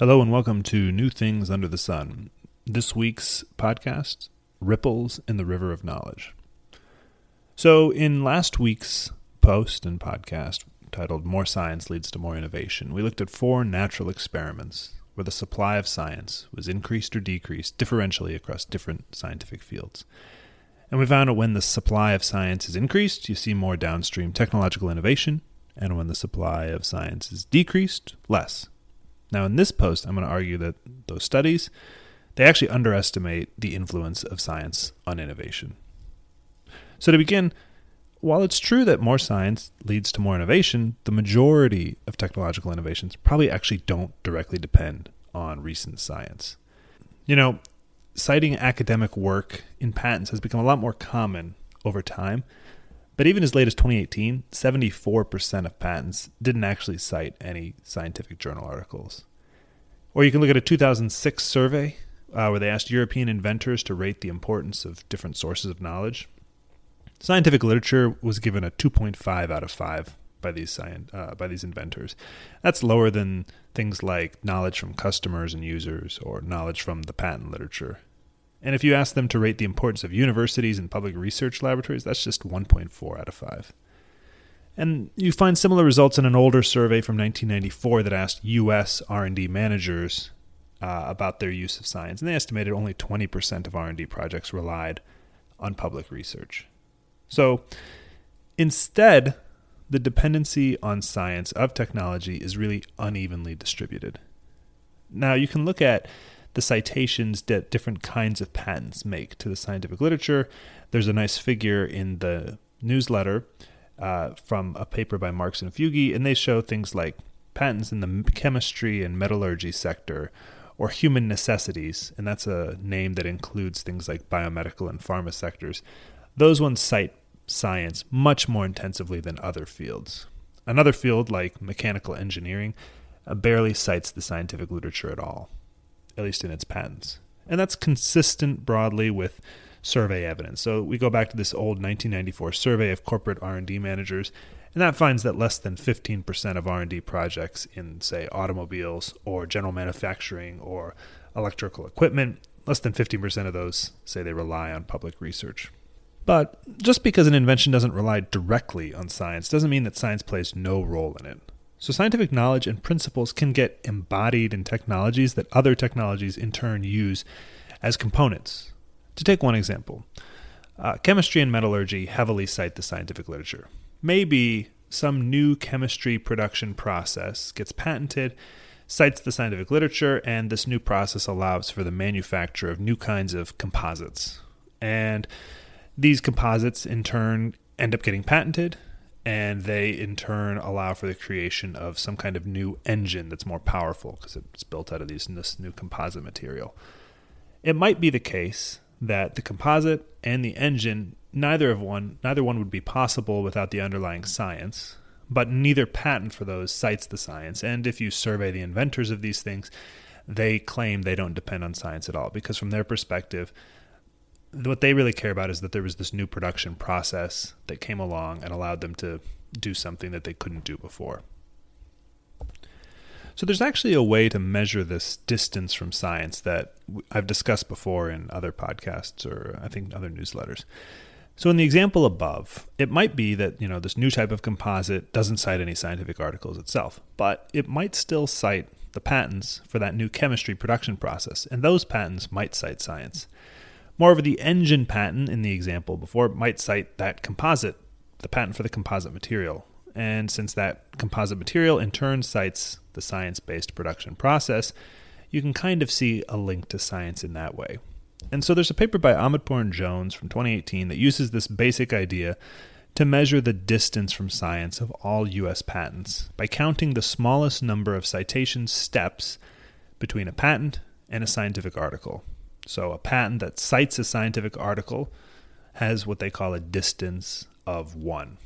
Hello and welcome to New Things Under the Sun. This week's podcast Ripples in the River of Knowledge. So, in last week's post and podcast titled More Science Leads to More Innovation, we looked at four natural experiments where the supply of science was increased or decreased differentially across different scientific fields. And we found that when the supply of science is increased, you see more downstream technological innovation, and when the supply of science is decreased, less now, in this post, I'm going to argue that those studies they actually underestimate the influence of science on innovation. So, to begin, while it's true that more science leads to more innovation, the majority of technological innovations probably actually don't directly depend on recent science. You know, citing academic work in patents has become a lot more common over time, but even as late as 2018, 74% of patents didn't actually cite any scientific journal articles. Or you can look at a 2006 survey uh, where they asked European inventors to rate the importance of different sources of knowledge. Scientific literature was given a 2.5 out of 5 by these uh, by these inventors. That's lower than things like knowledge from customers and users or knowledge from the patent literature. And if you ask them to rate the importance of universities and public research laboratories, that's just 1.4 out of 5. And you find similar results in an older survey from 1994 that asked U.S. R&D managers uh, about their use of science, and they estimated only 20% of R&D projects relied on public research. So, instead, the dependency on science of technology is really unevenly distributed. Now, you can look at the citations that different kinds of patents make to the scientific literature. There's a nice figure in the newsletter uh, from a paper by Marx and Fuegi, and they show things like patents in the chemistry and metallurgy sector or human necessities, and that's a name that includes things like biomedical and pharma sectors. Those ones cite science much more intensively than other fields. Another field, like mechanical engineering, uh, barely cites the scientific literature at all at least in its patents. And that's consistent broadly with survey evidence. So we go back to this old 1994 survey of corporate R&D managers, and that finds that less than 15% of R&D projects in say automobiles or general manufacturing or electrical equipment, less than 15% of those say they rely on public research. But just because an invention doesn't rely directly on science doesn't mean that science plays no role in it. So, scientific knowledge and principles can get embodied in technologies that other technologies in turn use as components. To take one example, uh, chemistry and metallurgy heavily cite the scientific literature. Maybe some new chemistry production process gets patented, cites the scientific literature, and this new process allows for the manufacture of new kinds of composites. And these composites, in turn, end up getting patented and they in turn allow for the creation of some kind of new engine that's more powerful because it's built out of these, this new composite material. It might be the case that the composite and the engine, neither of one, neither one would be possible without the underlying science, but neither patent for those cites the science. And if you survey the inventors of these things, they claim they don't depend on science at all because from their perspective, what they really care about is that there was this new production process that came along and allowed them to do something that they couldn't do before. So there's actually a way to measure this distance from science that I've discussed before in other podcasts or I think other newsletters. So in the example above, it might be that, you know, this new type of composite doesn't cite any scientific articles itself, but it might still cite the patents for that new chemistry production process, and those patents might cite science. Moreover, the engine patent in the example before might cite that composite, the patent for the composite material. And since that composite material in turn cites the science based production process, you can kind of see a link to science in that way. And so there's a paper by Ahmadpoor and Jones from 2018 that uses this basic idea to measure the distance from science of all U.S. patents by counting the smallest number of citation steps between a patent and a scientific article. So a patent that cites a scientific article has what they call a distance of one.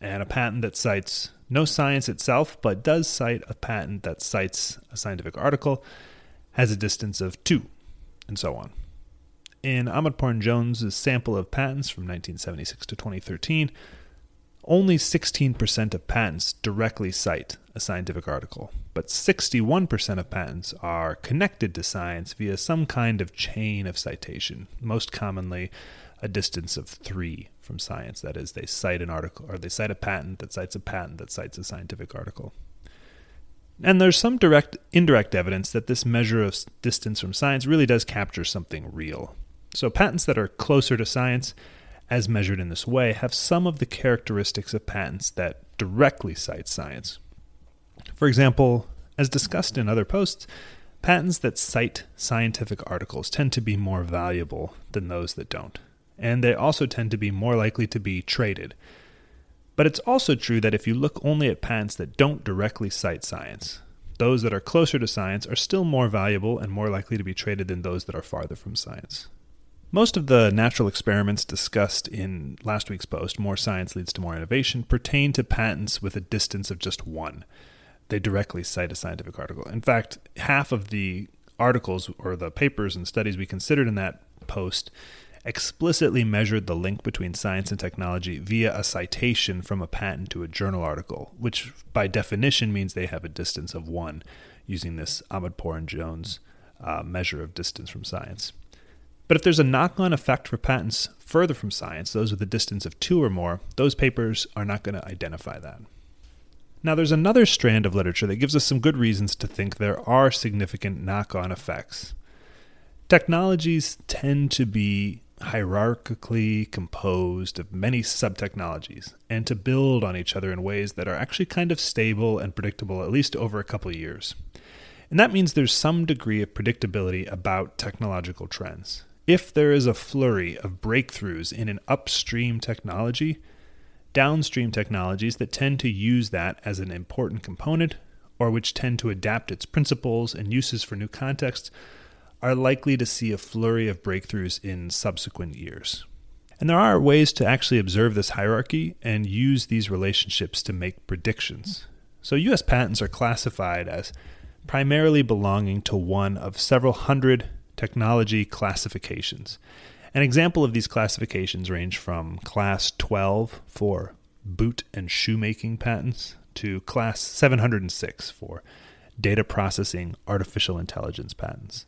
And a patent that cites no science itself, but does cite a patent that cites a scientific article, has a distance of two, and so on. In and Jones's sample of patents from 1976 to 2013, only 16% of patents directly cite a scientific article, but 61% of patents are connected to science via some kind of chain of citation, most commonly a distance of three from science. That is, they cite an article or they cite a patent that cites a patent that cites a scientific article. And there's some direct indirect evidence that this measure of distance from science really does capture something real. So patents that are closer to science as measured in this way have some of the characteristics of patents that directly cite science. For example, as discussed in other posts, patents that cite scientific articles tend to be more valuable than those that don't, and they also tend to be more likely to be traded. But it's also true that if you look only at patents that don't directly cite science, those that are closer to science are still more valuable and more likely to be traded than those that are farther from science. Most of the natural experiments discussed in last week's post, More Science Leads to More Innovation, pertain to patents with a distance of just one. They directly cite a scientific article. In fact, half of the articles or the papers and studies we considered in that post explicitly measured the link between science and technology via a citation from a patent to a journal article, which by definition means they have a distance of one, using this Ahmadpoor and Jones uh, measure of distance from science. But if there's a knock on effect for patents further from science, those with a distance of two or more, those papers are not going to identify that. Now, there's another strand of literature that gives us some good reasons to think there are significant knock on effects. Technologies tend to be hierarchically composed of many sub-technologies and to build on each other in ways that are actually kind of stable and predictable at least over a couple years. And that means there's some degree of predictability about technological trends. If there is a flurry of breakthroughs in an upstream technology, downstream technologies that tend to use that as an important component or which tend to adapt its principles and uses for new contexts are likely to see a flurry of breakthroughs in subsequent years. And there are ways to actually observe this hierarchy and use these relationships to make predictions. So, US patents are classified as primarily belonging to one of several hundred technology classifications. An example of these classifications range from Class 12 for boot and shoemaking patents to Class 706 for data processing artificial intelligence patents.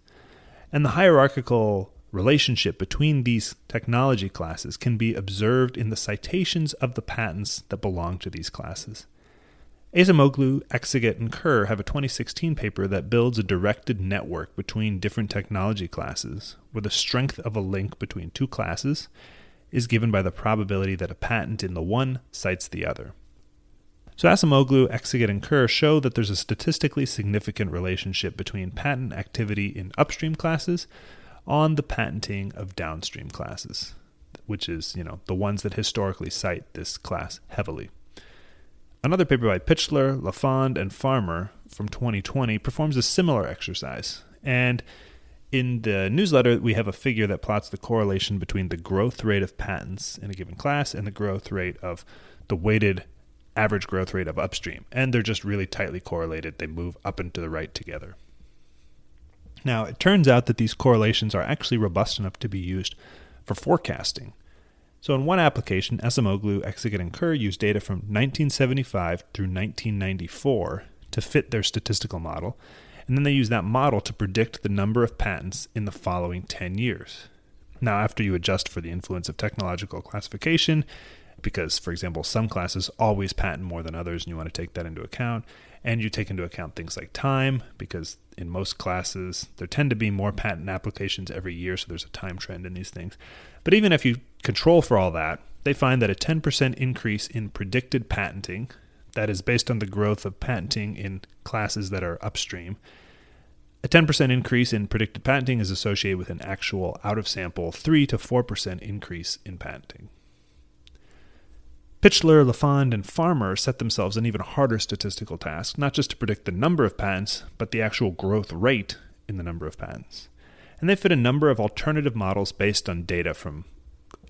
And the hierarchical relationship between these technology classes can be observed in the citations of the patents that belong to these classes. Acemoglu, Akcigit, and Kerr have a 2016 paper that builds a directed network between different technology classes, where the strength of a link between two classes is given by the probability that a patent in the one cites the other. So Acemoglu, Akcigit, and Kerr show that there's a statistically significant relationship between patent activity in upstream classes on the patenting of downstream classes, which is, you know, the ones that historically cite this class heavily. Another paper by Pichler, Lafond, and Farmer from 2020 performs a similar exercise. And in the newsletter, we have a figure that plots the correlation between the growth rate of patents in a given class and the growth rate of the weighted average growth rate of upstream. And they're just really tightly correlated. They move up and to the right together. Now, it turns out that these correlations are actually robust enough to be used for forecasting. So, in one application, Acemoglu, Akcigit, and Kerr used data from 1975 through 1994 to fit their statistical model, and then they use that model to predict the number of patents in the following 10 years. Now, after you adjust for the influence of technological classification, because, for example, some classes always patent more than others, and you want to take that into account. And you take into account things like time, because in most classes, there tend to be more patent applications every year, so there's a time trend in these things. But even if you control for all that, they find that a 10% increase in predicted patenting, that is based on the growth of patenting in classes that are upstream, a 10% increase in predicted patenting is associated with an actual out of sample 3 to 4% increase in patenting. Pichler, Lafond, and Farmer set themselves an even harder statistical task, not just to predict the number of patents, but the actual growth rate in the number of patents. And they fit a number of alternative models based on data from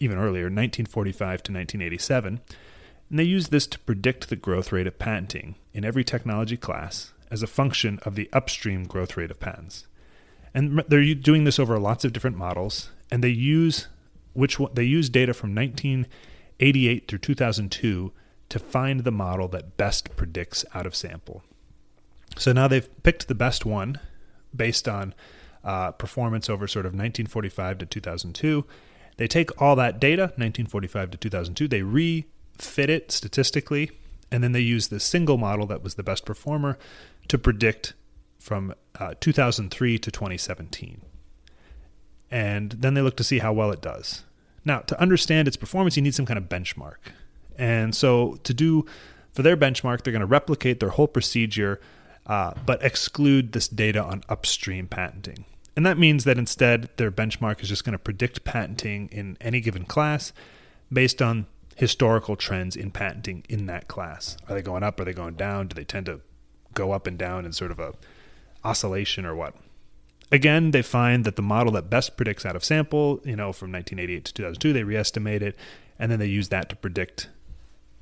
even earlier, 1945 to 1987, and they use this to predict the growth rate of patenting in every technology class as a function of the upstream growth rate of patents. And they're doing this over lots of different models, and they use which they use data from 19 88 through 2002 to find the model that best predicts out of sample. So now they've picked the best one based on uh, performance over sort of 1945 to 2002. They take all that data, 1945 to 2002, they refit it statistically, and then they use the single model that was the best performer to predict from uh, 2003 to 2017. And then they look to see how well it does. Now, to understand its performance, you need some kind of benchmark. And so, to do for their benchmark, they're going to replicate their whole procedure, uh, but exclude this data on upstream patenting. And that means that instead, their benchmark is just going to predict patenting in any given class based on historical trends in patenting in that class. Are they going up? Are they going down? Do they tend to go up and down in sort of a oscillation or what? Again, they find that the model that best predicts out of sample, you know, from 1988 to 2002, they reestimate it, and then they use that to predict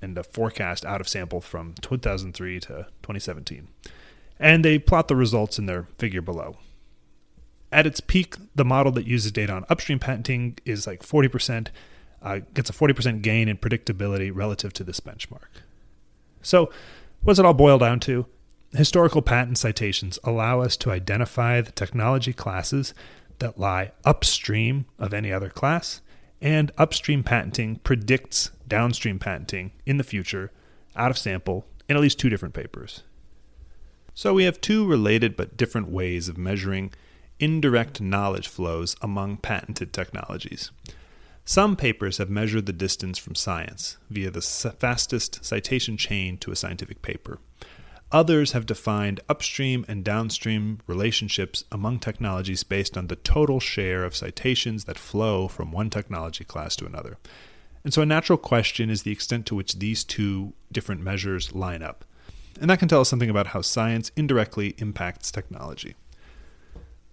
and to forecast out of sample from 2003 to 2017. And they plot the results in their figure below. At its peak, the model that uses data on upstream patenting is like 40%, uh, gets a 40% gain in predictability relative to this benchmark. So, what does it all boil down to? Historical patent citations allow us to identify the technology classes that lie upstream of any other class, and upstream patenting predicts downstream patenting in the future out of sample in at least two different papers. So we have two related but different ways of measuring indirect knowledge flows among patented technologies. Some papers have measured the distance from science via the fastest citation chain to a scientific paper. Others have defined upstream and downstream relationships among technologies based on the total share of citations that flow from one technology class to another. And so, a natural question is the extent to which these two different measures line up. And that can tell us something about how science indirectly impacts technology.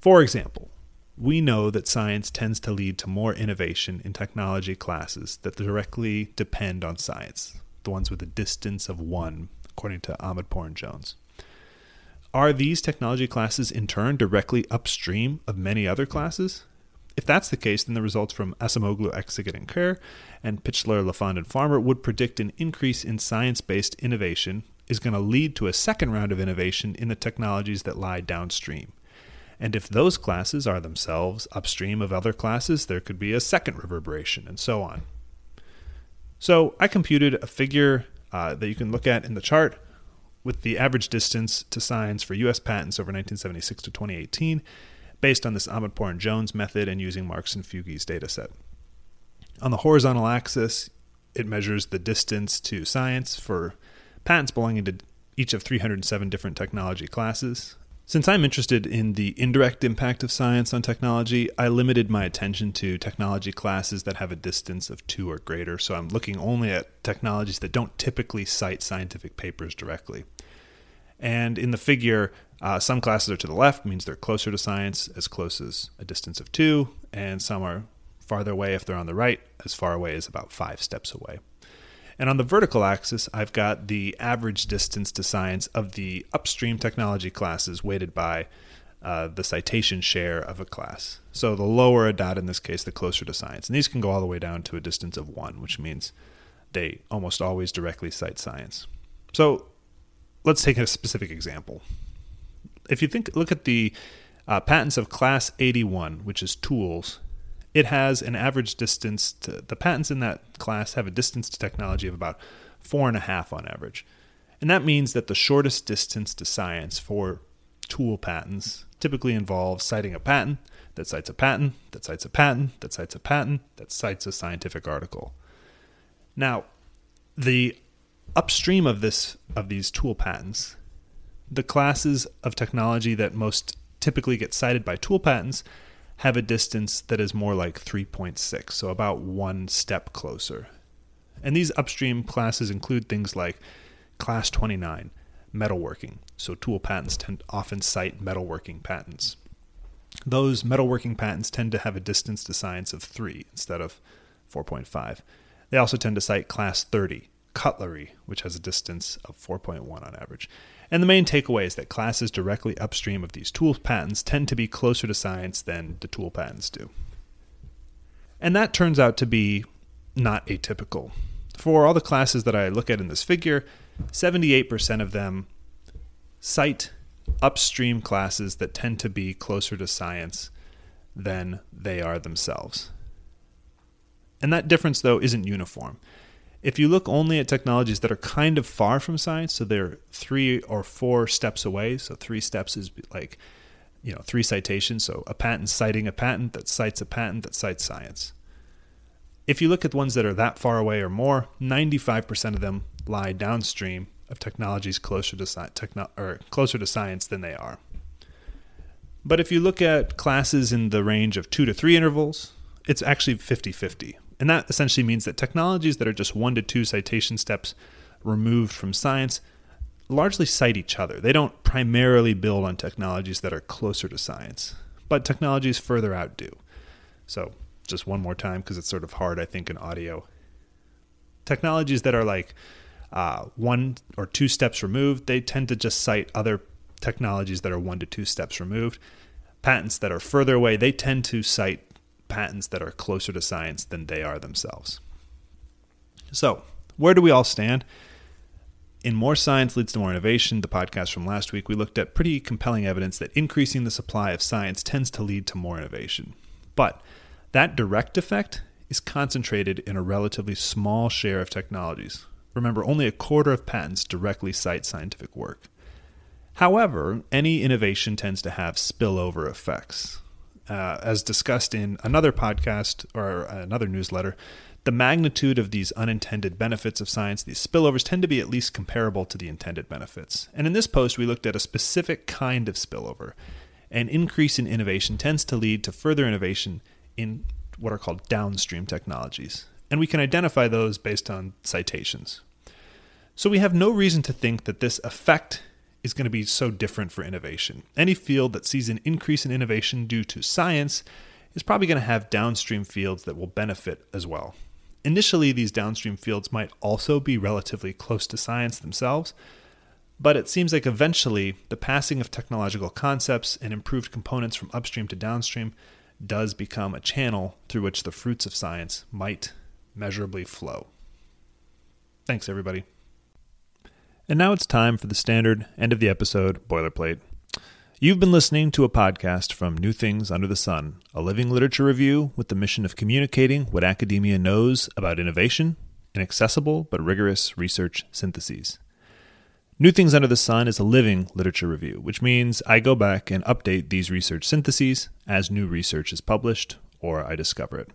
For example, we know that science tends to lead to more innovation in technology classes that directly depend on science, the ones with a distance of one according to Ahmed and Jones. Are these technology classes in turn directly upstream of many other classes? If that's the case, then the results from Acemoglu, Akcigit, and Kerr, and Pichler, Lafond, and Farmer would predict an increase in science based innovation is going to lead to a second round of innovation in the technologies that lie downstream. And if those classes are themselves upstream of other classes, there could be a second reverberation, and so on. So I computed a figure uh, that you can look at in the chart with the average distance to science for U.S. patents over 1976 to 2018, based on this Ahmadpoor and Jones method and using Marx and Fuegi's dataset. On the horizontal axis, it measures the distance to science for patents belonging to each of 307 different technology classes. Since I'm interested in the indirect impact of science on technology, I limited my attention to technology classes that have a distance of two or greater. So I'm looking only at technologies that don't typically cite scientific papers directly. And in the figure, uh, some classes are to the left, means they're closer to science, as close as a distance of two, and some are farther away if they're on the right, as far away as about five steps away. And on the vertical axis, I've got the average distance to science of the upstream technology classes weighted by uh, the citation share of a class. So the lower a dot in this case, the closer to science. And these can go all the way down to a distance of one, which means they almost always directly cite science. So let's take a specific example. If you think, look at the uh, patents of class 81, which is tools, it has an average distance to the patents in that class have a distance to technology of about four and a half on average. And that means that the shortest distance to science for tool patents typically involves citing a patent that cites a patent that cites a patent that cites a patent that cites a scientific article. Now, the upstream of this of these tool patents, the classes of technology that most typically get cited by tool patents have a distance that is more like 3.6, so about one step closer. And these upstream classes include things like Class 29, metalworking. So tool patents tend often cite metalworking patents. Those metalworking patents tend to have a distance to science of 3 instead of 4.5. They also tend to cite Class 30, cutlery, which has a distance of 4.1 on average. And the main takeaway is that classes directly upstream of these tool patents tend to be closer to science than the tool patents do. And that turns out to be not atypical. For all the classes that I look at in this figure, 78% of them cite upstream classes that tend to be closer to science than they are themselves. And that difference, though, isn't uniform. If you look only at technologies that are kind of far from science, so they're three or four steps away, so three steps is like, you know, three citations, so a patent citing a patent that cites a patent that cites science. If you look at ones that are that far away or more, 95% of them lie downstream of technologies closer to sci- techno- or closer to science than they are. But if you look at classes in the range of 2 to 3 intervals, it's actually 50-50. And that essentially means that technologies that are just 1 to 2 citation steps removed from science largely cite each other. They don't primarily build on technologies that are closer to science, but technologies further out do. So, just one more time because it's sort of hard, I think, in audio. Technologies that are like uh, one or two steps removed, they tend to just cite other technologies that are one to two steps removed. Patents that are further away, they tend to cite patents that are closer to science than they are themselves. So, where do we all stand? In More Science Leads to More Innovation, the podcast from last week, we looked at pretty compelling evidence that increasing the supply of science tends to lead to more innovation. But that direct effect is concentrated in a relatively small share of technologies. Remember, only a quarter of patents directly cite scientific work. However, any innovation tends to have spillover effects. Uh, as discussed in another podcast or another newsletter, the magnitude of these unintended benefits of science, these spillovers, tend to be at least comparable to the intended benefits. And in this post, we looked at a specific kind of spillover. An increase in innovation tends to lead to further innovation in what are called downstream technologies. And we can identify those based on citations. So we have no reason to think that this effect is going to be so different for innovation. Any field that sees an increase in innovation due to science is probably going to have downstream fields that will benefit as well. Initially, these downstream fields might also be relatively close to science themselves, but it seems like eventually the passing of technological concepts and improved components from upstream to downstream does become a channel through which the fruits of science might measurably flow. Thanks, everybody. And now it's time for the standard end of the episode boilerplate. You've been listening to a podcast from New Things Under the Sun, a living literature review with the mission of communicating what academia knows about innovation in accessible but rigorous research syntheses. New Things Under the Sun is a living literature review, which means I go back and update these research syntheses as new research is published or I discover it.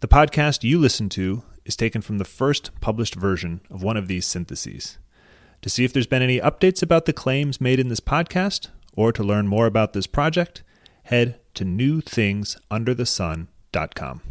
The podcast you listen to is taken from the first published version of one of these syntheses. To see if there's been any updates about the claims made in this podcast, or to learn more about this project, head to newthingsunderthesun.com.